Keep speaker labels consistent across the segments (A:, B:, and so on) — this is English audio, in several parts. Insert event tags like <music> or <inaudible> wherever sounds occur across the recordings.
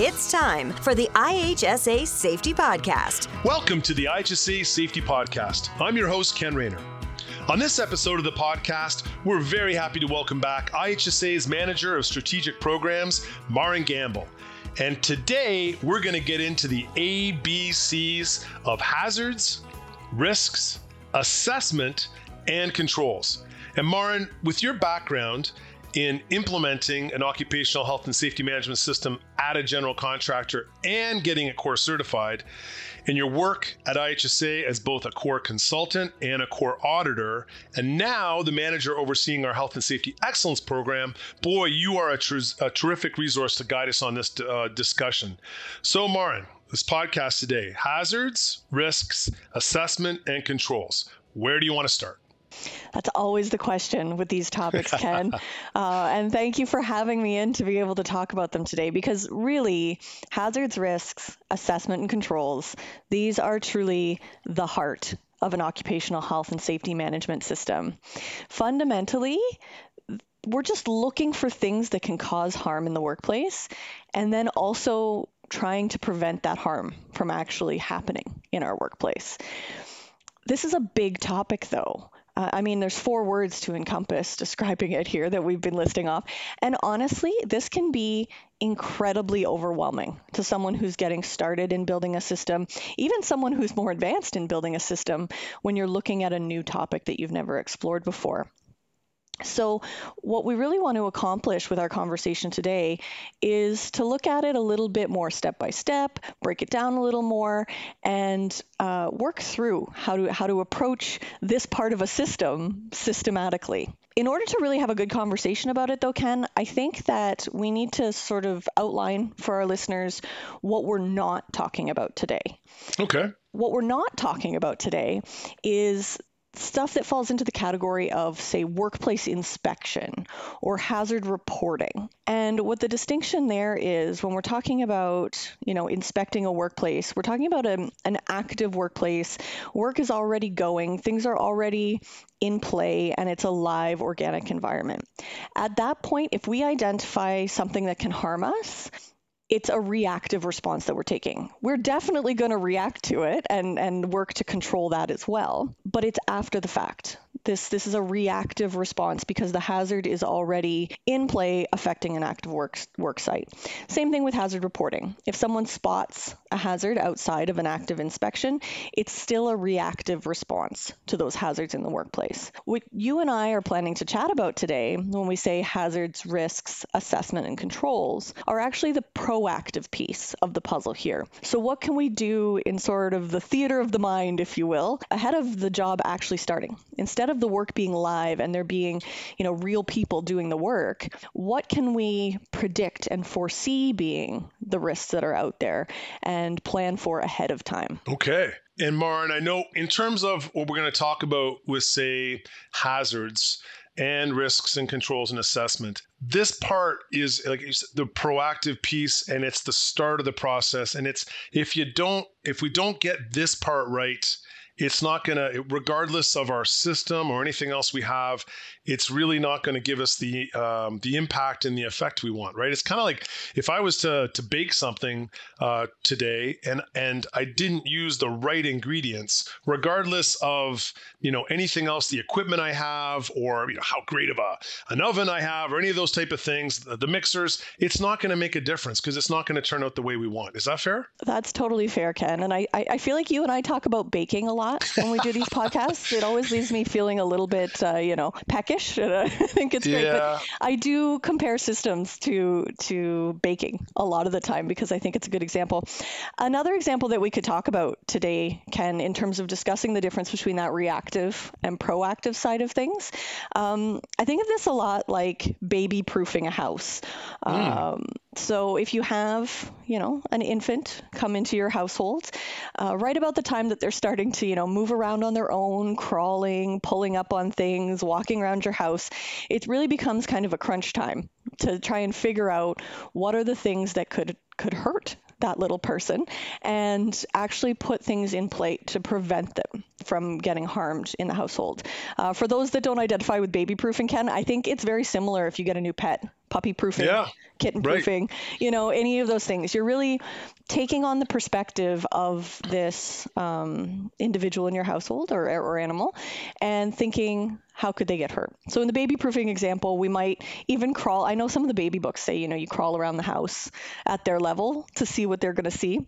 A: It's time for the IHSA Safety Podcast.
B: Welcome to the IHSA Safety Podcast. I'm your host, Ken Rayner. On this episode of the podcast, we're very happy to welcome back IHSA's Manager of Strategic Programs, Maren Gamble. And today, we're going to get into the ABCs of hazards, risks, assessment, and controls. And Maren, with your background in implementing an occupational health and safety management system at a general contractor and getting it COR certified, in your work at IHSA as both a COR consultant and a COR auditor, and now the manager overseeing our health and safety excellence program, boy, you are a, tr- a terrific resource to guide us on this uh, discussion. So, Maren, this podcast today hazards, risks, assessment, and controls. Where do you want to start?
C: That's always the question with these topics, Ken. <laughs> uh, and thank you for having me in to be able to talk about them today because really, hazards, risks, assessment, and controls, these are truly the heart of an occupational health and safety management system. Fundamentally, we're just looking for things that can cause harm in the workplace and then also trying to prevent that harm from actually happening in our workplace. This is a big topic, though. Uh, I mean, there's four words to encompass describing it here that we've been listing off. And honestly, this can be incredibly overwhelming to someone who's getting started in building a system, even someone who's more advanced in building a system when you're looking at a new topic that you've never explored before. So, what we really want to accomplish with our conversation today is to look at it a little bit more step by step, break it down a little more, and uh, work through how to how to approach this part of a system systematically. In order to really have a good conversation about it, though, Ken, I think that we need to sort of outline for our listeners what we're not talking about today.
B: Okay.
C: What we're not talking about today is stuff that falls into the category of, say, workplace inspection or hazard reporting. And what the distinction there is when we're talking about, you know, inspecting a workplace, we're talking about a, an active workplace. Work is already going, things are already in play, and it's a live organic environment. At that point, if we identify something that can harm us, it's a reactive response that we're taking. We're definitely going to react to it and, and work to control that as well, but it's after the fact. This, this is a reactive response because the hazard is already in play affecting an active work, work site. Same thing with hazard reporting. If someone spots a hazard outside of an active inspection, it's still a reactive response to those hazards in the workplace. What you and I are planning to chat about today when we say hazards, risks, assessment, and controls are actually the proactive piece of the puzzle here. So, what can we do in sort of the theater of the mind, if you will, ahead of the job actually starting? Instead of the work being live and there being, you know, real people doing the work, what can we predict and foresee being the risks that are out there and plan for ahead of time?
B: Okay. And Maren, I know in terms of what we're going to talk about with, say, hazards and risks and controls and assessment, this part is like the proactive piece and it's the start of the process. And it's if you don't, if we don't get this part right, it's not going to, regardless of our system or anything else we have, it's really not going to give us the um, the impact and the effect we want, right? It's kind of like if I was to to bake something uh, today and and I didn't use the right ingredients, regardless of you know anything else, the equipment I have, or you know how great of a an oven I have, or any of those type of things, the, the mixers, it's not going to make a difference because it's not going to turn out the way we want. Is that fair?
C: That's totally fair, Ken. And I I feel like you and I talk about baking a lot when we do these podcasts. It always leaves me feeling a little bit, uh, you know, peckish and <laughs> I think it's great. But I do compare systems to to baking a lot of the time because I think it's a good example. Another example that we could talk about today, Ken, in terms of discussing the difference between that reactive and proactive side of things, um, I think of this a lot like baby proofing a house. Mm. Um, so if you have, you know, an infant come into your household, uh, right about the time that they're starting to, you know, move around on their own, crawling, pulling up on things, walking around your house, it really becomes kind of a crunch time to try and figure out what are the things that could could hurt that little person and actually put things in play to prevent them from getting harmed in the household. Uh, for those that don't identify with baby proofing, Ken, I think it's very similar if you get a new pet puppy proofing,
B: yeah,
C: kitten proofing,
B: right.
C: you know, any of those things. You're really taking on the perspective of this um, individual in your household or, or animal and thinking, how could they get hurt? So in the baby proofing example, we might even crawl. I know some of the baby books say, you know, you crawl around the house at their level to see what they're going to see.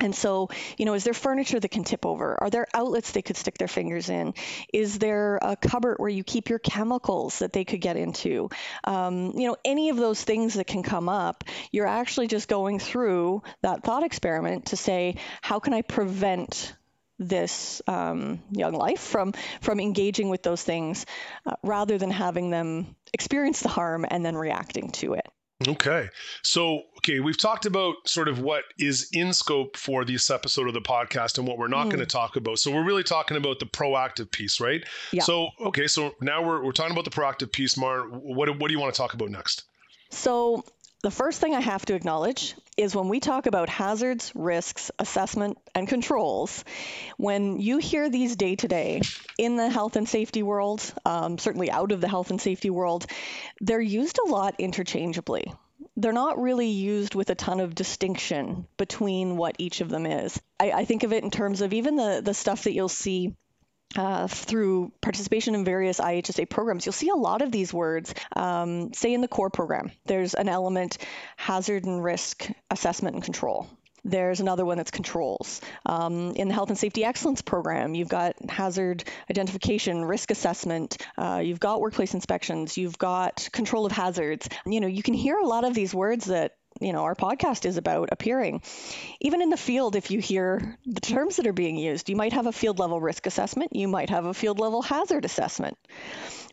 C: And so, you know, is there furniture that can tip over? Are there outlets they could stick their fingers in? Is there a cupboard where you keep your chemicals that they could get into? Um, you know, any of those things that can come up, you're actually just going through that thought experiment to say, how can I prevent this um, young life from from engaging with those things uh, rather than having them experience the harm and then reacting to it.
B: Okay. So, okay, we've talked about sort of what is in scope for this episode of the podcast and what we're not mm. going to talk about. So, we're really talking about the proactive piece, right?
C: Yeah.
B: So, okay, so now we're, we're talking about the proactive piece, Mar. What, what do you want to talk about next?
C: So, the first thing I have to acknowledge is when we talk about hazards, risks, assessment, and controls, when you hear these day to day in the health and safety world, um, certainly out of the health and safety world, they're used a lot interchangeably. They're not really used with a ton of distinction between what each of them is. I, I think of it in terms of even the, the stuff that you'll see uh, through participation in various IHSA programs, you'll see a lot of these words. Um, say in the COR program, there's an element hazard and risk assessment and control. There's another one that's controls. Um, in the Health and Safety Excellence Program, you've got hazard identification, risk assessment, uh, you've got workplace inspections, you've got control of hazards. You know, you can hear a lot of these words that you know our podcast is about appearing. Even in the field if you hear the terms that are being used you might have a field level risk assessment. You might have a field level hazard assessment.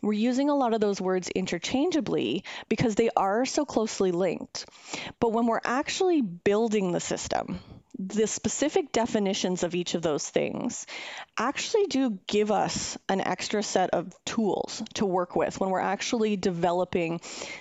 C: We're using a lot of those words interchangeably because they are so closely linked. But when we're actually building the system the specific definitions of each of those things actually do give us an extra set of tools to work with when we're actually developing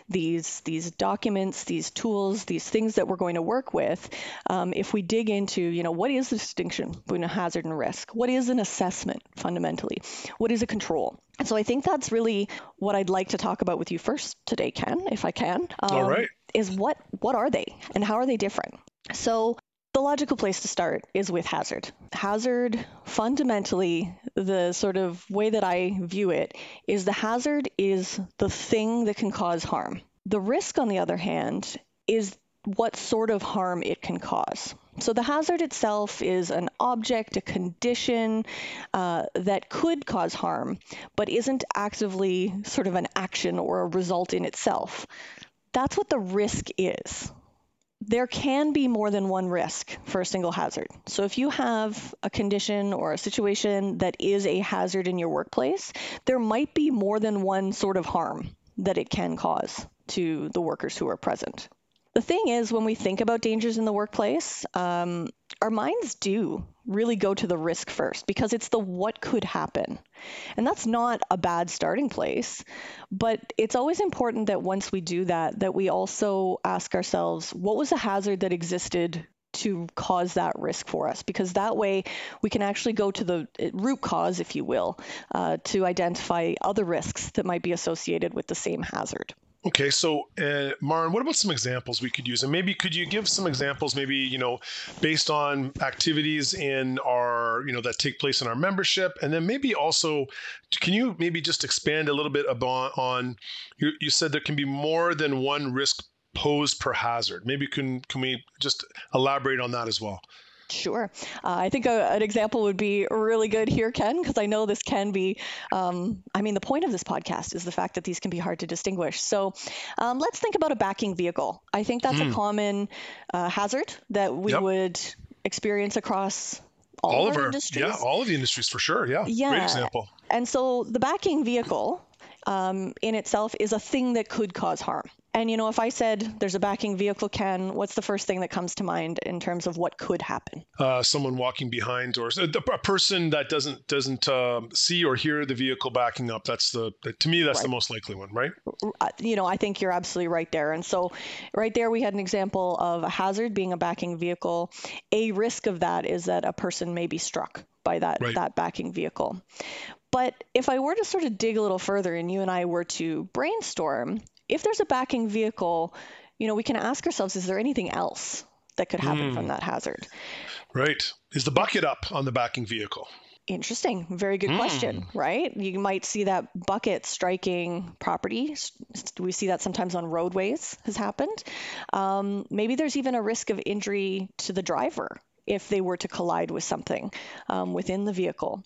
C: these these documents, these tools, these things that we're going to work with. Um, if we dig into, you know, what is the distinction between a hazard and risk? What is an assessment fundamentally? What is a control? And so I think that's really what I'd like to talk about with you first today, Ken, if I can.
B: Um, All right.
C: Is what what are they and how are they different? So the logical place to start is with hazard. Hazard, fundamentally, the sort of way that I view it is the hazard is the thing that can cause harm. The risk, on the other hand, is what sort of harm it can cause. So the hazard itself is an object, a condition uh, that could cause harm, but isn't actively sort of an action or a result in itself. That's what the risk is there can be more than one risk for a single hazard. So if you have a condition or a situation that is a hazard in your workplace, there might be more than one sort of harm that it can cause to the workers who are present. The thing is, when we think about dangers in the workplace, um, our minds do really go to the risk first because it's the what could happen. And that's not a bad starting place, but it's always important that once we do that that we also ask ourselves what was the hazard that existed to cause that risk for us because that way we can actually go to the uh, root cause if you will uh, to identify other risks that might be associated with the same hazard
B: Okay, so uh, Maren, what about some examples we could use? And maybe could you give some examples, maybe you know, based on activities in our, you know, that take place in our membership, and then maybe also, can you maybe just expand a little bit about on? You, you said there can be more than one risk posed per hazard. Maybe can can we just elaborate on that as well?
C: Sure. Uh, I think a, an example would be really good here, Ken, because I know this can be. Um, I mean, the point of this podcast is the fact that these can be hard to distinguish. So um, let's think about a backing vehicle. I think that's mm. a hmm. common uh, hazard that we yep. would experience across all, all of our industries.
B: Yeah, all of the industries for sure. Yeah. Yeah. Great example.
C: And so the backing vehicle um, in itself is a thing that could cause harm. And, you know, if I said there's a backing vehicle, Ken, what's the first thing that comes to mind in terms of what could happen?
B: Uh, someone walking behind or a person that doesn't doesn't uh, see or hear the vehicle backing up. That's the, to me, that's right. the most likely one, right?
C: Uh, you know, I think you're absolutely right there. And so right there, we had an example of a hazard being a backing vehicle. A risk of that is that a person may be struck by that, right. that backing vehicle. But if I were to sort of dig a little further and you and I were to brainstorm, if there's a backing vehicle, you know, we can ask ourselves, is there anything else that could happen mm. from hmm. that hazard?
B: Right. Is the bucket up on the backing vehicle?
C: Interesting. Very good mm. question, right? You might see that bucket striking property. We see that sometimes on roadways has happened. Um, maybe there's even a risk of injury to the driver if they were to collide with something um, within the vehicle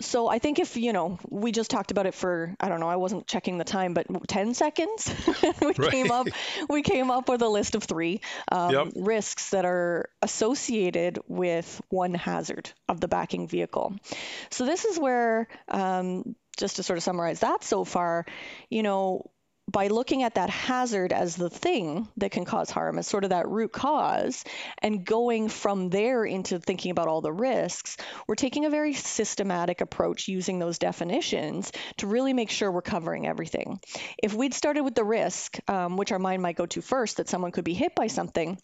C: so I think if you know we just talked about it for I don't know I wasn't checking the time but 10 seconds <laughs> we right. came up we came up with a list of three um, yep. risks that are associated with one hazard of the backing vehicle. So this is where um, just to sort of summarize that so far, you know by looking at that hazard as the thing that can cause harm, as sort of that root cause, and going from there into thinking about all the risks, we're taking a very systematic approach using those definitions to really make sure we're covering everything. If we'd started with the risk, um, which our mind might go to first, that someone could be hit by something,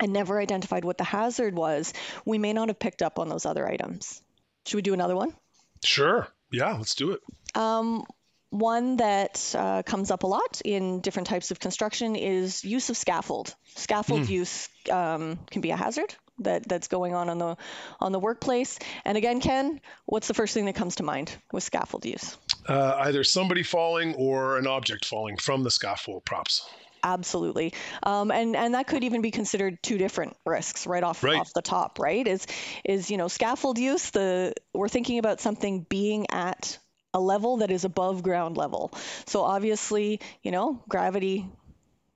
C: and never identified what the hazard was, we may not have picked up on those other items. Should we do another one?
B: Sure. Yeah, let's do it. Um,
C: one that uh, comes up a lot in different types of construction is use of scaffold. Scaffold mm. use um, can be a hazard that, that's going on on the on the workplace. And again, Ken, what's the first thing that comes to mind with scaffold use?
B: Uh, either somebody falling or an object falling from the scaffold props.
C: Absolutely, um, and and that could even be considered two different risks right off right. off the top. Right? Is is you know scaffold use? The we're thinking about something being at a level that is above ground level. So obviously, you know, gravity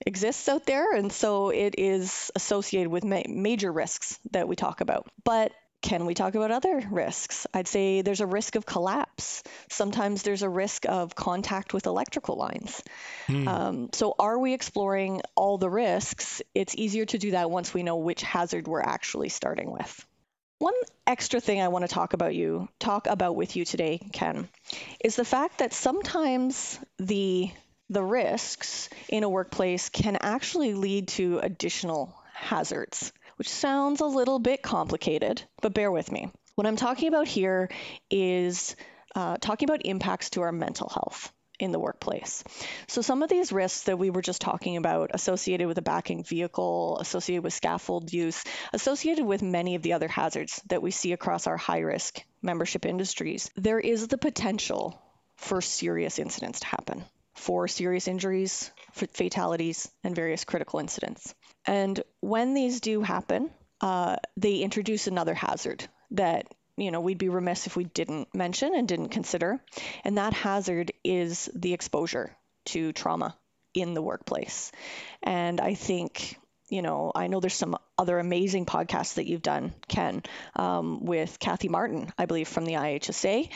C: exists out there, and so it is associated with ma- major risks that we talk about. But can we talk about other risks? I'd say there's a risk of collapse. Sometimes there's a risk of contact with electrical lines. Hmm. Um, so, are we exploring all the risks? It's easier to do that once we know which hazard we're actually starting with. One extra thing I want to talk about you talk about with you today, Ken, is the fact that sometimes the the risks in a workplace can actually lead to additional hazards, which sounds a little bit complicated, but bear with me. What I'm talking about here is uh, talking about impacts to our mental health in the workplace. So, some of these risks that we were just talking about, associated with a backing vehicle, associated with scaffold use, associated with many of the other hazards that we see across our high risk membership industries, there is the potential for serious incidents to happen, for serious injuries, fatalities, and various critical incidents. And when these do happen, uh, they introduce another hazard that you know we'd be remiss if we didn't mention and didn't consider and that hazard is the exposure to trauma in the workplace. And i think you know i know there's some other amazing podcasts that you've done ken um, with kathy martin i believe from the ihsa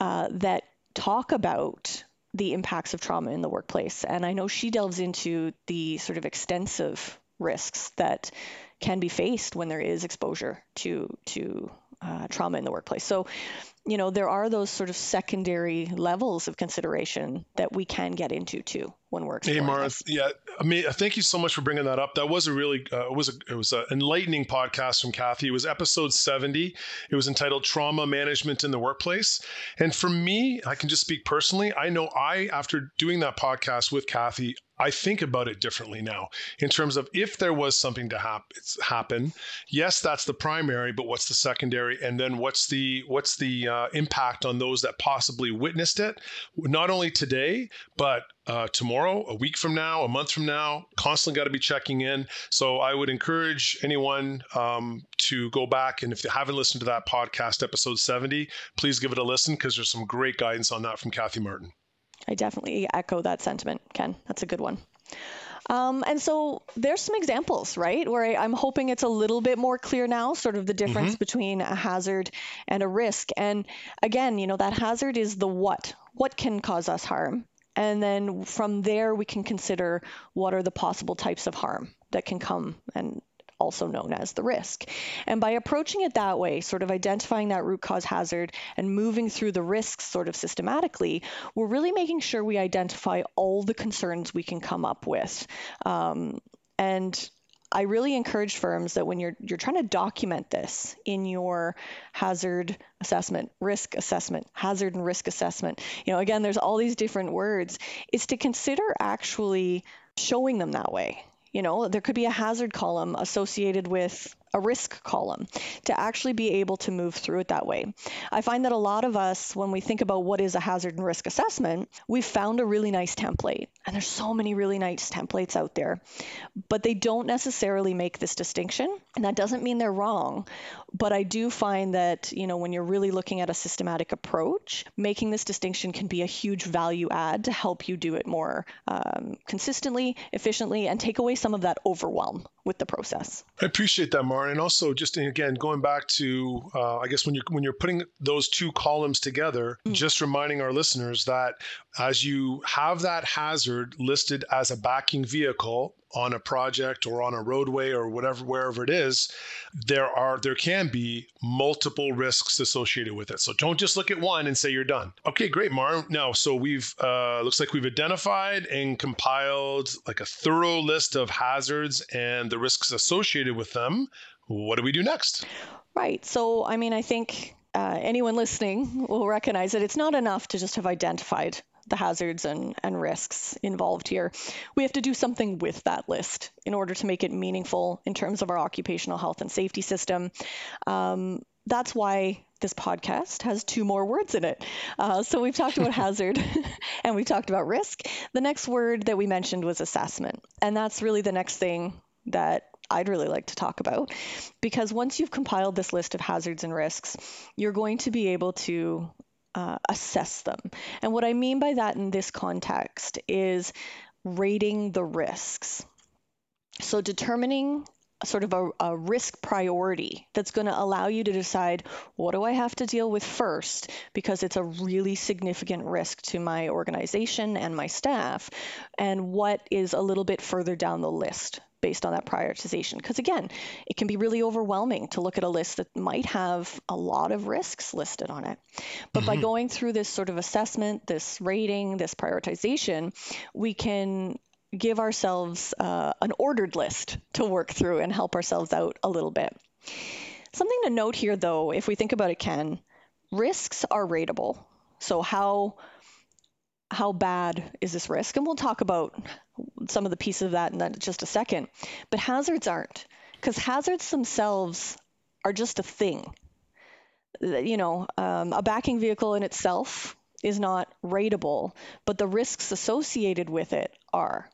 C: uh, that talk about the impacts of trauma in the workplace. And i know she delves into the sort of extensive risks that can be faced when there is exposure to to uh, trauma in the workplace. So, you know, there are those sort of secondary levels of consideration that we can get into too when we're.
B: Hey, Mara, yeah, I mean, thank you so much for bringing that up. That was a really, uh, it was a, it was an enlightening podcast from Kathy. It was episode seventy. It was entitled "Trauma Management in the Workplace." And for me, I can just speak personally. I know I, after doing that podcast with Kathy, I think about it differently now in terms of if there was something to hap- happen. Yes, that's the primary, but what's the secondary, and then what's the what's the uh, impact on those that possibly witnessed it, not only today but uh, tomorrow, a week from now, a month from now. Constantly got to be checking in. So I would encourage anyone um, to go back and if they haven't listened to that podcast, episode 70, please give it a listen because there's some great guidance on that from Kathy Martin.
C: I definitely echo that sentiment, Ken. That's a good one. Um, and so there's some examples, right, where I, am hoping it's a little bit more clear now, sort of the difference mm-hmm. between a hazard and a risk. And again, you know, that hazard is the what. What can cause us harm? And then from there, we can consider what are the possible types of harm that can come and also known as the risk. And by approaching it that way, sort of identifying that root cause hazard and moving through the risks sort of systematically, we're really making sure we identify all the concerns we can come up with. Um, and I really encourage firms that when you're you're trying to document this in your hazard assessment, risk assessment, hazard and risk assessment, you know, again, there's all these different words, is to consider actually showing them that way. You know, there could be a hazard column associated with a risk column to actually be able to move through it that way. I find that a lot of us, when we think about what is a hazard and risk assessment, we've found a really nice template. And there's so many really nice templates out there, but they don't necessarily make this distinction. And that doesn't mean they're wrong. But I do find that, you know, when you're really looking at a systematic approach, making this distinction can be a huge value add to help you do it more um, consistently, efficiently, and take away some of that overwhelm with the process.
B: I appreciate that, Mar, and also just again going back to uh, I guess when you're when you're putting those two columns together, mm. just reminding our listeners that as you have that hazard listed as a backing vehicle on a project or on a roadway or whatever wherever it is there are there can be multiple risks associated with it. So don't just look at one and say you're done. Okay great mar now so we've uh, looks like we've identified and compiled like a thorough list of hazards and the risks associated with them. What do we do next?
C: Right so i mean i think uh, anyone listening will recognize that it's not enough to just have identified the hazards and, and risks involved here. We have to do something with that list in order to make it meaningful in terms of our occupational health and safety system. Um, that's why this podcast has two more words in it. Uh, so we've talked about <laughs> hazard <laughs> and we've talked about risk. The next word that we mentioned was assessment. And that's really the next thing that I'd really like to talk about because once you've compiled this list of hazards and risks, you're going to be able to uh, assess them. And what I mean by that in this context is rating the risks. So, determining sort of a, a, risk priority that's going to allow you to decide what do I have to deal with first because it's a really significant risk to my organization and my staff, and what is a little bit further down the list based on that prioritization. Because again, it can be really overwhelming to look at a list that might have a lot of risks listed on it. But mm-hmm. by going through this sort of assessment, this rating, this prioritization, we can give ourselves uh, an ordered list to work through and help ourselves out a little bit. Something to note here, though, if we think about it, Ken, risks are rateable. So how how bad is this risk? And we'll talk about some of the pieces of that in just a second. But hazards aren't, because hazards themselves are just a thing. You know, um, a backing vehicle in itself is not rateable, but the risks associated with it are.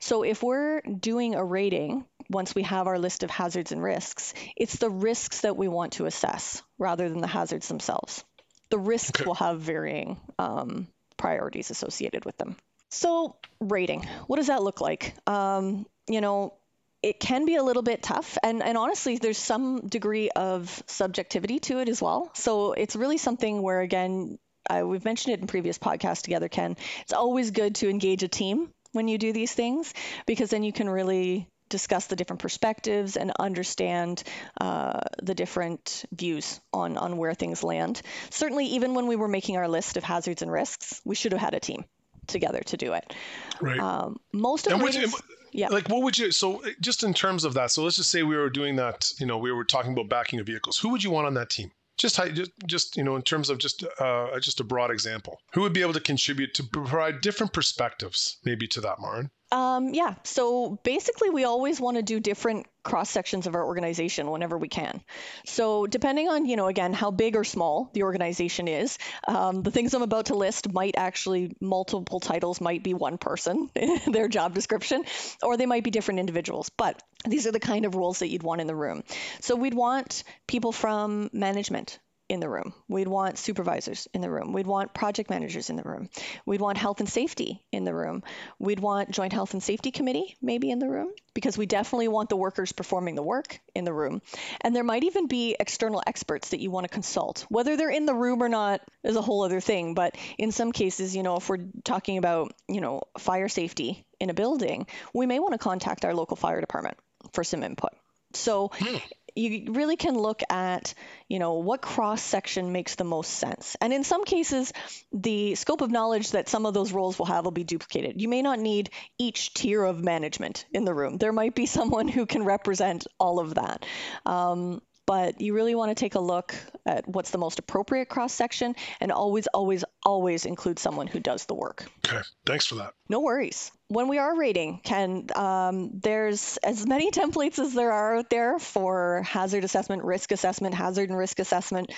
C: So if we're doing a rating, once we have our list of hazards and risks, it's the risks that we want to assess rather than the hazards themselves. The risks okay. will have varying um, priorities associated with them. So, rating, what does that look like? Um, you know, it can be a little bit tough, and, and honestly, there's some degree of subjectivity to it as well. So, it's really something where, again, uh, we've mentioned it in previous podcasts together, Ken. It's always good to engage a team when you do these things because then you can really discuss the different perspectives and understand uh, the different views on, on where things land. Certainly, even when we were making our list of hazards and risks, we should have had a team together to do it.
B: Right.
C: Um, most of
B: it. Yeah. Like, what would you? So, just in terms of that, so let's just say we were doing that. You know, we were talking about backing of vehicles. Who would you want on that team? Just, just, just you know, in terms of just, uh, just a broad example, who would be able to contribute to provide different perspectives, maybe to that, Maren?
C: Um, yeah. So basically, we always want to do different cross sections of our organization whenever we can. So depending on, you know, again, how big or small the organization is, um, the things I'm about to list might actually multiple titles might be one person <laughs> their job description, or they might be different individuals. But these are the kind of roles that you'd want in the room. So we'd want people from management in the room. We'd want supervisors in the room. We'd want project managers in the room. We'd want health and safety in the room. We'd want joint health and safety committee maybe in the room because we definitely want the workers performing the work in the room. And there might even be external experts that you want to consult. Whether they're in the room or not is a whole other thing, but in some cases, you know, if we're talking about, you know, fire safety in a building, we may want to contact our local fire department for some input. So hmm you really can look at, you know, what cross section makes the most sense. And in some cases, the scope of knowledge that some of those roles will have will be duplicated. You may not need each tier of management in the room. There might be <laughs> someone who can represent all of that. Um, but you really want to take a look at what's the most appropriate cross section and always, always, always include someone who does the work.
B: Okay, thanks for that.
C: No worries. When we are rating, Ken, um, there's as many <laughs> templates as there are out there for hazard assessment, risk assessment, hazard and risk assessment.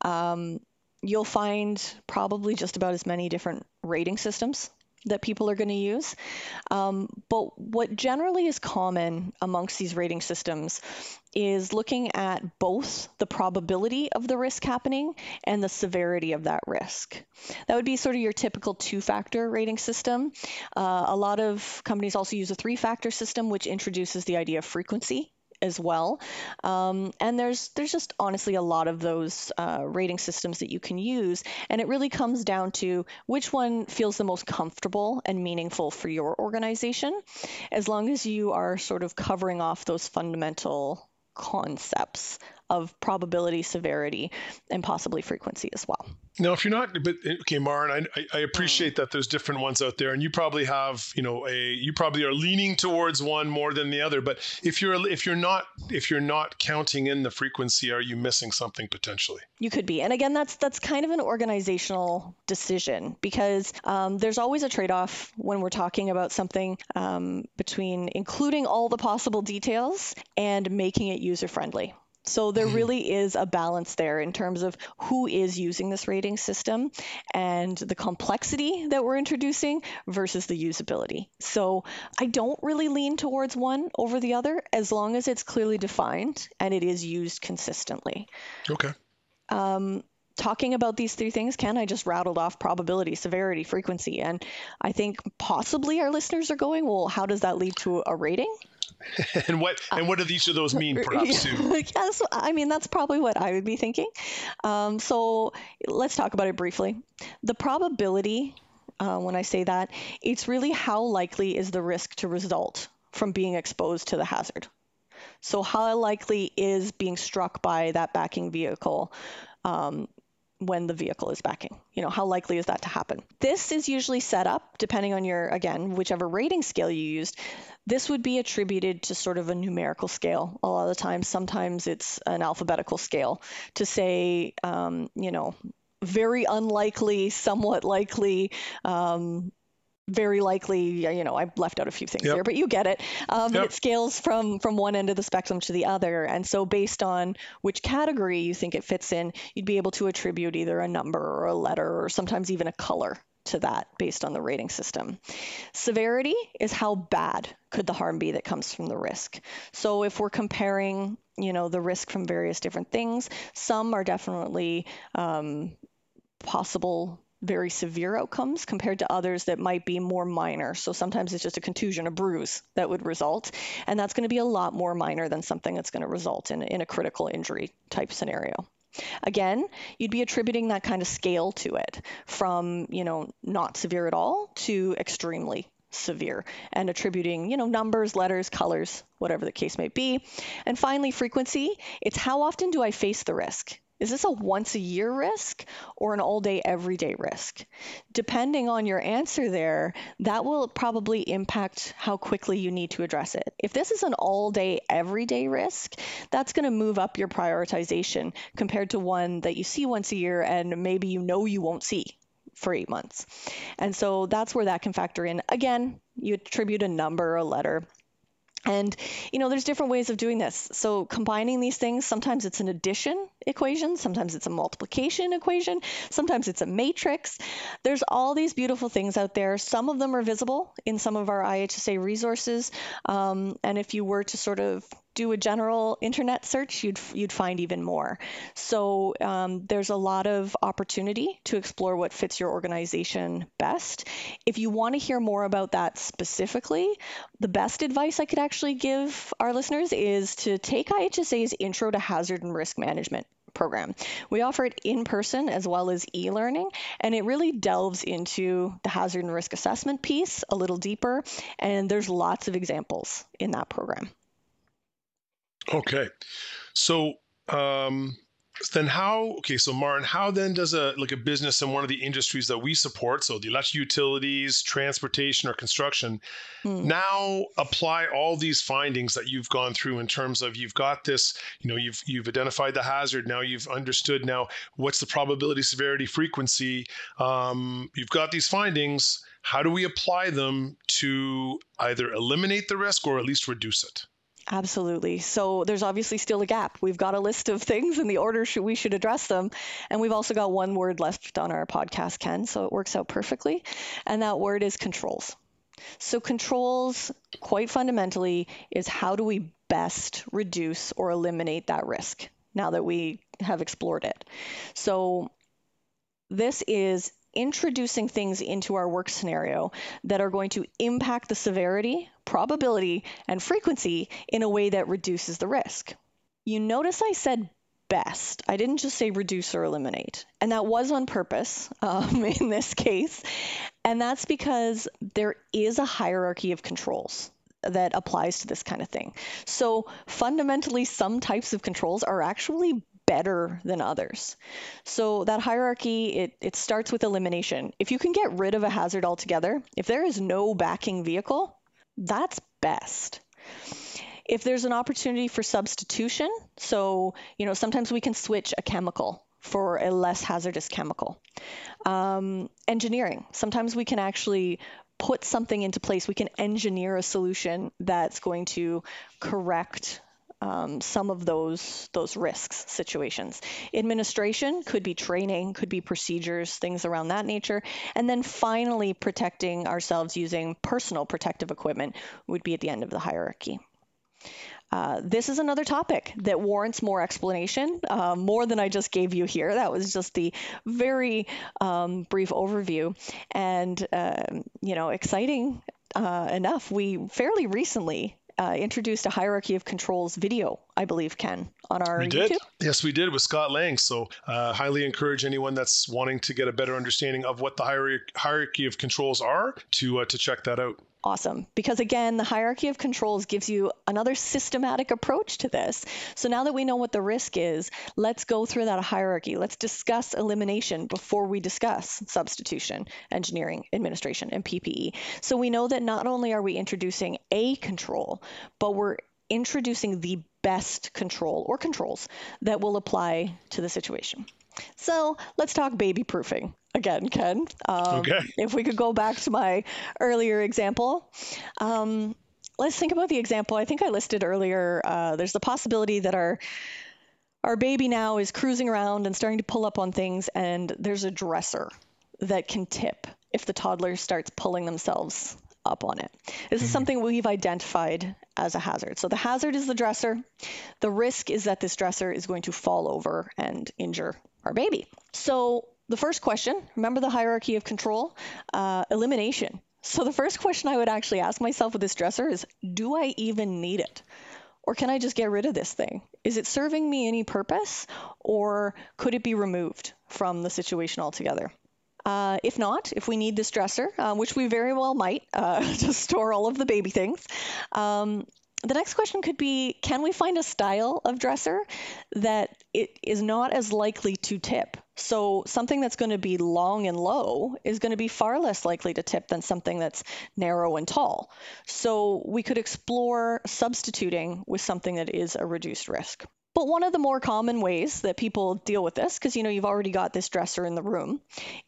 C: Um, you'll find probably just about as many different rating systems that people are going to use. Um, but what generally is common amongst these rating systems is looking at both the probability of the risk happening and the severity of that risk. That would be sort of your typical two factor rating system. Uh, a lot of companies also use a three factor system, which introduces the idea of frequency as well. Um, and there's there's just honestly a lot of those uh, rating systems that you can use, and it really comes down to which one feels the most comfortable and meaningful for your organization, as long as you are sort of covering off those fundamental concepts of probability, severity, and possibly frequency as well.
B: Now, if you're not, but okay, Maren, I, I appreciate that there's different ones out there, and you probably have, you know, a you probably are leaning towards one more than the other. But if you're if you're not if you're not counting in the frequency, are you missing something potentially?
C: You could be, and again, that's that's kind of an organizational decision because um, there's always a trade-off when we're talking about something um, between including all the possible details and making it user friendly. So there mm-hmm. really is a balance there in terms of who is using this rating system and the complexity that we're introducing versus the usability. So I don't really lean towards one over the other as long as it's clearly defined and it is used consistently.
B: Okay.
C: Um, talking about these three things, Ken, I just rattled off probability, severity, frequency. And I think possibly our listeners are going, well, how does that lead to a rating? <laughs>
B: and what and what do each of those mean, perhaps? <laughs> Too? <laughs>
C: yes, I mean that's probably what I would be thinking. Um, so let's talk about it briefly. The probability, uh, when I say that, it's really how likely is the risk to result from being exposed to the hazard. So how likely is being struck by that backing vehicle um, when the vehicle is backing. You know, how likely is that to happen? This is usually set up, depending on your, again, whichever rating scale you used, this would be attributed to sort of a numerical scale a lot of the times. Sometimes it's an alphabetical scale to say, um, you know, very unlikely, somewhat likely, um, very likely, you know, I left out a few things yep. here, but you get it. Um, yep. It scales from from one end of the spectrum to the other, and so based on which category you think it fits in, you'd be able to attribute either a number or a letter or sometimes even a color to that based on the rating system. Severity is how bad could the harm be that comes from the risk. So if we're comparing, you know, the risk from various different things, some are definitely um, possible very severe outcomes compared to others that might be more minor. So sometimes it's just a contusion, a bruise that would result. And that's going to be a lot more minor than something that's going to result in, in a critical injury type scenario. Again, you'd be attributing that kind of scale to it from, you know, not severe at all to extremely severe and attributing, you know, numbers, letters, colors, whatever the case may be. And finally, frequency, it's how often do I face the risk? Is this a once a year risk or an all day, everyday risk? Depending on your answer there, that will probably impact how quickly you need to address it. If this is an all day, everyday risk, that's going to move up your prioritization compared to one that you see once a year and maybe you know you won't see for eight months. And so that's where that can factor in. Again, you attribute a number, a letter, and, you know, there's different ways of doing this. So combining these things, sometimes it's an addition equation, sometimes it's a multiplication equation, sometimes it's a matrix. There's all these beautiful things out there. Some of them are visible in some of our IHSA resources. Um, and if you were to sort of do a general internet search, you'd you'd find even more. So um, there's a lot of opportunity to explore what fits your organization best. If you want to hear more about that specifically, the best advice I could actually give our listeners is to take IHSA's Intro to Hazard and Risk Management program. We offer it in person as well as e learning, and it really delves into the hazard and risk assessment piece a little deeper. And there's lots of examples in that program.
B: Okay. So um, then how okay so Maren how then does a like a business in one of the industries that we support so the electric utilities transportation or construction hmm. now apply all these findings that you've gone through in terms of you've got this you know you've you've identified the hazard now you've understood now what's the probability severity frequency um, you've got these findings how do we apply them to either eliminate the risk or at least reduce it
C: Absolutely. So there's obviously still a gap. We've got a list of things in the order should, we should address them. And we've also got one word left on our podcast, Ken. So it works out perfectly. And that word is controls. So, controls, quite fundamentally, is how do we best reduce or eliminate that risk now that we have explored it. So, this is introducing things into our work scenario that are going to impact the severity, probability, and frequency in a way that reduces the risk. You notice I said best. I didn't just say reduce or eliminate. And that was on purpose <laughs> um, in this case. And that's because there is a hierarchy of controls that applies to this kind of thing. So fundamentally, some types of controls are actually better than others. So that hierarchy, it, it starts with elimination. If you can get rid of a hazard altogether, if there is no backing vehicle, that's best. If there's an opportunity for substitution, so you know sometimes we can switch a chemical for a less hazardous chemical. Um, engineering, sometimes we can actually put something into place. We can engineer a solution that's going to correct um, some of those those risks situations. Administration could be training, could be procedures, things around that nature, and then finally protecting ourselves using personal protective equipment would be at the end of the hierarchy. Uh, this is another topic that warrants more explanation, uh, more than I just gave you here. That was just the very um, brief overview, and uh, you know, exciting uh, enough. We fairly recently uh, introduced a hierarchy of controls video, I believe, Ken, on our
B: we
C: YouTube.
B: did. Yes, we did with Scott Lang. So, uh, highly encourage anyone that's wanting to get a better understanding of what the hierarchy of controls are to uh, to check that out
C: awesome. Because again the hierarchy of controls gives you another systematic approach to this. So now that we know what the risk is let's go through that hierarchy. Let's discuss elimination before we discuss substitution engineering administration and ppe so we know that not only are we introducing a control but we're introducing the best control or controls that will apply to the situation. So let's talk baby proofing again, Ken.
B: Um, okay.
C: If we could go back to my earlier example. Um, let's think about the example. I think I listed earlier. Uh, there's the possibility that our our baby now is cruising around and starting to pull up on things, and there's a dresser that can tip if the toddler starts pulling themselves up on it. This is mm-hmm. something we've identified as a hazard. So the hazard is the dresser. The risk is that this dresser is going to fall over and injure our baby. So the first question, remember the hierarchy of control? Uh, elimination. So the first question I would actually ask myself with this dresser is do I even need it? Or can I just get rid of this thing? Is it serving me any purpose? Or could it be removed from the situation altogether? Uh, if not, if we need this dresser, uh, which we very well might uh, <laughs> to store all of the baby things, um, the next question could be can we find a style of dresser that it is not as likely to tip so something that's going to be long and low is going to be far less likely to tip than something that's narrow and tall. So we could explore substituting with something that is a reduced risk. But one of the more common ways that people deal with this, because you know you've already got this dresser in the room,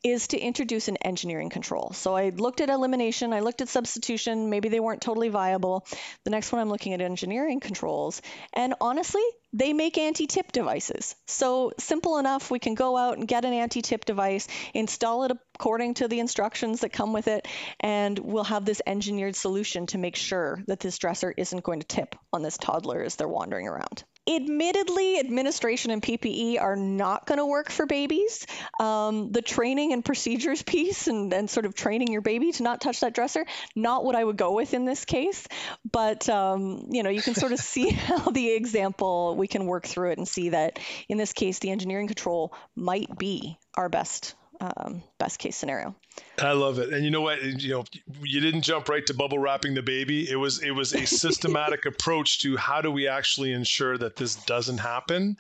C: is to introduce an engineering control. So I looked at elimination, I looked at substitution, maybe they weren't totally viable. The next one I'm looking at engineering controls. And honestly, they make anti-tip devices. So simple enough, we can go out and get an anti-tip device, install it according to the instructions that come with it, and we'll have this engineered solution to make sure that this dresser isn't going to tip on this toddler as they're wandering around. Admittedly, administration and PPE are not going to work for babies. Um, the training and procedures <laughs> piece and, and sort of training your baby to not touch that dresser, not what I would go with in this case. But, um, you know, you can sort of <laughs> see how the example, we can work through it and see that in this case, the engineering control might be our best um, best case scenario.
B: I love it. And you know what? You know, you didn't jump right to bubble wrapping the baby. It was it was a <laughs> systematic approach to how do we actually ensure that this doesn't happen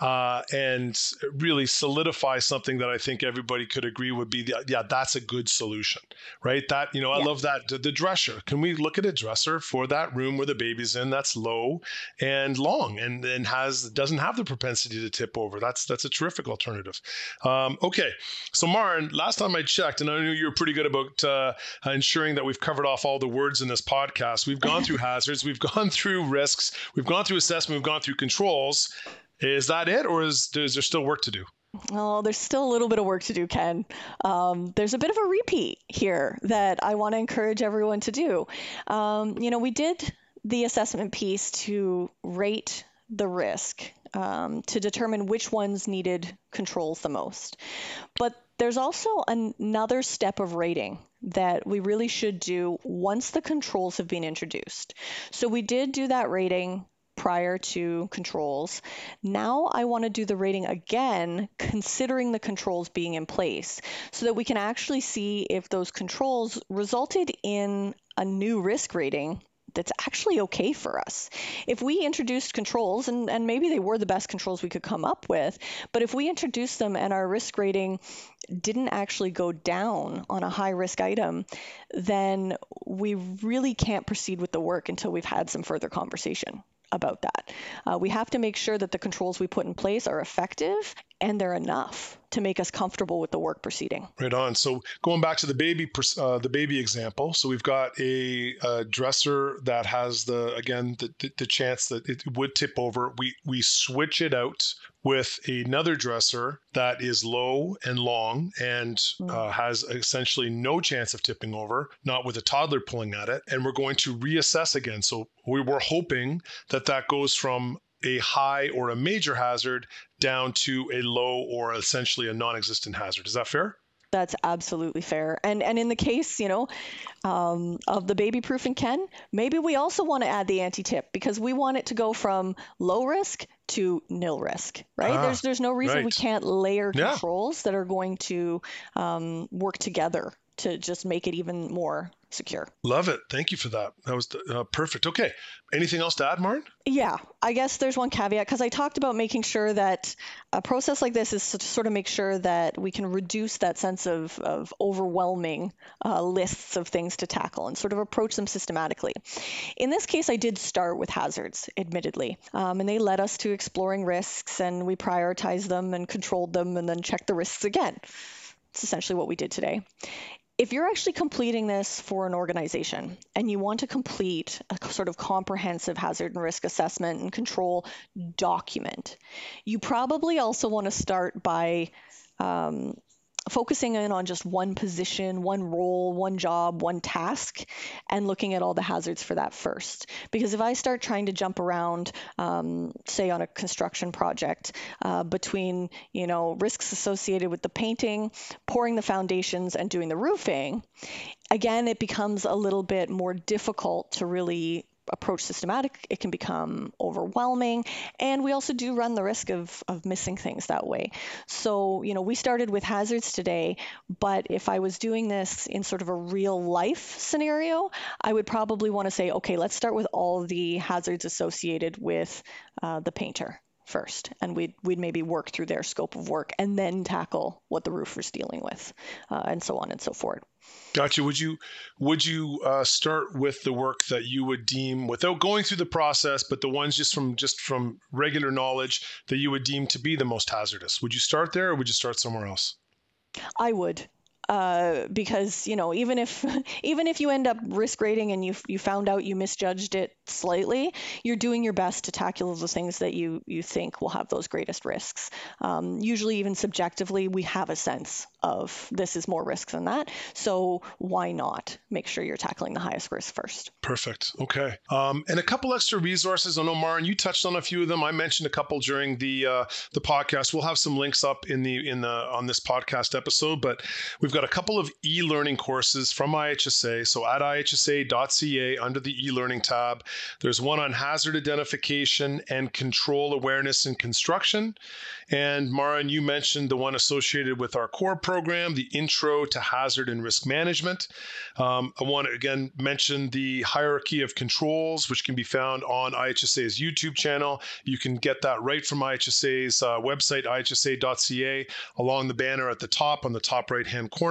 B: uh, and really solidify something that I think everybody could agree would be, the, yeah, that's a good solution, right? That, you know, I yeah. love that. The, the, dresser. Can we look at a dresser for that room where the baby's in that's low and long and, and has, doesn't have the propensity to tip over? That's, that's a terrific alternative. Um, okay. So, Maren, last time I checked, and I knew you were pretty good about uh, ensuring that we've covered off all the words in this podcast. We've gone through <laughs> hazards, we've gone through risks, we've gone through assessment, we've gone through controls. Is that it, or is, is there still work to do?
C: Oh, there's still a little bit of work to do, Ken. Um, there's a bit of a repeat here that I want to encourage everyone to do. Um, you know, we did the assessment piece to rate the risk um, to determine which ones needed controls the most. But there's also another step of rating that we really should do once the controls have been introduced. So we did do that rating prior to controls. Now I want to do the rating again, considering the controls being in place, so that we can actually see if those controls resulted in a new risk rating that's actually okay for us. If we introduced controls, and, and maybe they were the best controls we could come up with, but if we introduced them and our risk rating didn't actually go down on a high risk item, then we really can't proceed with the work until we've had some further conversation about that. Uh, we have to make sure that the controls we put in place are effective and they're enough to make us comfortable with the work proceeding.
B: Right on. So going back to the baby, uh, the baby example. So we've got a, a dresser that has the again the, the, the, chance that it would tip over. We we switch it out with another dresser that is low and long and mm. uh, has essentially no chance of tipping over, not with a toddler pulling at it. And we're going to reassess again. So we were hoping that that goes from a high or a major hazard down to a low or essentially a non-existent hazard. Is that fair?
C: That's absolutely fair. And and in the case, you know, um, of the baby proof and Ken, maybe we also want to add the anti-tip because we want it to go from low risk to nil risk, right? Ah, there's there's no reason right. we can't layer yeah. controls that are going to um, work together to just make it even more secure.
B: Love it. Thank you for that. That was uh, perfect. Okay. Anything else to add, Maren?
C: Yeah, I guess there's one caveat because I talked about making sure that a process like this is to sort of make sure that we can reduce that sense of, of overwhelming uh, lists of things to tackle and sort of approach them systematically. In this case, I did start with hazards, admittedly, um, and they led us to exploring risks and we prioritized them and controlled them and then checked the risks again. It's essentially what we did today if you're actually completing this for an organization and you want to complete a sort of comprehensive hazard and risk assessment and control document, you probably also want to start by um, focusing in on just one position, one role, one job, one task, and looking at all the hazards for that first. Because if I start trying to jump around, um, say on a construction project, uh, between you know risks associated with the painting, pouring the foundations, and doing the roofing, again it becomes a little bit more difficult to really approach systematic, it can become overwhelming. And we also do run the risk of, of missing things that way. So, you know, we started with hazards today, but if I was doing this in sort of a real life scenario, I would probably want to say, okay, let's start with all the hazards associated with uh, the painter first, and we'd we'd maybe work through their scope of work and then tackle what the roofer's dealing with, uh, and so on and so forth.
B: Gotcha. Would you would you uh, start with the work that you would deem without going through the process, but the ones just from just from regular knowledge that you would deem to be the most hazardous? Would you start there, or would you start somewhere else?
C: I would uh, because you know even if <laughs> even if you end up risk rating and you you found out you misjudged it slightly, you're doing your best to tackle the things that you you think will have those greatest risks. Um, usually, even subjectively, we have a sense of this is more risk than that. So why not make sure you're tackling the highest risk first?
B: Perfect. Okay. Um, and a couple extra resources. I know Maren, you touched on a few of them. I mentioned a couple during the uh, the podcast. We'll have some links up in the in the on this podcast episode, but we've got got a couple of e-learning courses from IHSA. So at ihsa.ca under the e-learning tab, there's one on hazard identification and control awareness in construction. And Maren, you mentioned the one associated with our COR program, the Intro to Hazard and Risk Management. Um, I want to again mention the hierarchy of controls, which can be found on IHSA's YouTube channel. You can get that right from IHSA's uh, website, ihsa.ca, along the banner at the top on the top right hand corner.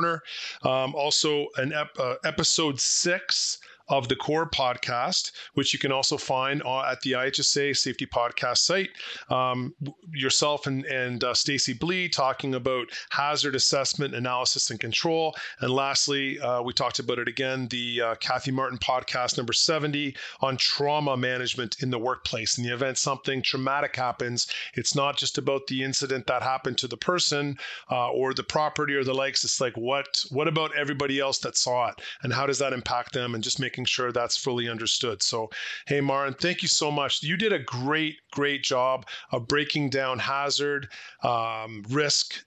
B: Um, also, an ep- uh, episode six of the core podcast, which you can also find at the IHSA Safety Podcast site. Um, yourself and, and uh, Stacy Blee talking about hazard assessment, analysis, and control. And lastly, uh, we talked about it again the uh, Kathy Martin podcast number 70 on trauma management in the workplace. In the event something traumatic happens, it's not just about the incident that happened to the person uh, or the property or the likes. It's like what what about everybody else that saw it, and how does that impact them, and just make making sure that's fully understood. So, hey, Maren, thank you so much. You did a great, great job of breaking down hazard, um, risk,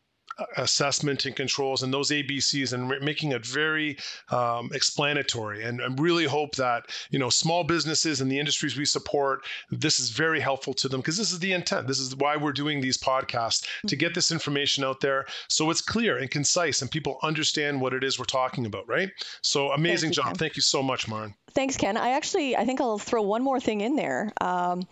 B: assessment and controls and those ABCs and making it very um, explanatory. And I really hope that you know small businesses and the industries we support, this is very helpful to them because this is the intent. This is why we're doing these podcasts to get this information out there so it's clear and concise and people understand what it is we're talking about. Right? So amazing Thank job. Ken. Thank you so much, Maren.
C: Thanks, Ken. I actually, I think I'll throw one more thing in there. Um,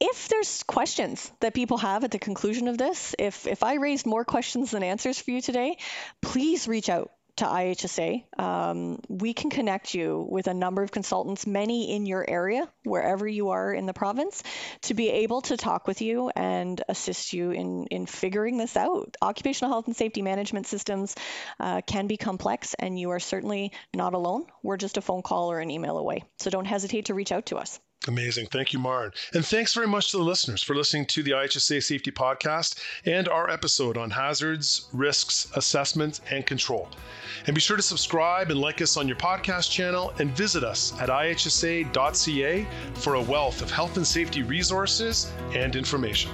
C: if there's questions that people have at the conclusion of this, if if I raised more questions than answers for you today, please reach out to IHSA. Um, we can connect you with a number of consultants, many in your area, wherever you are in the province, to be able to talk with you and assist you in, in figuring this out. Occupational health and safety management systems uh, can be complex, and you are certainly not alone. We're just a phone call or an email away. So don't hesitate to reach out to us.
B: Amazing. Thank you, Maren. And thanks very much to the listeners for listening to the IHSA Safety Podcast and our episode on hazards, risks, assessment, and control. And be sure to subscribe and like us on your podcast channel and visit us at ihsa.ca for a wealth of health and safety resources and information.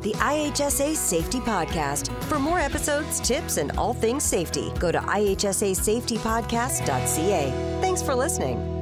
A: The IHSA Safety Podcast. For more episodes, tips, and all things safety, go to ihsasafetypodcast.ca. Thanks for listening.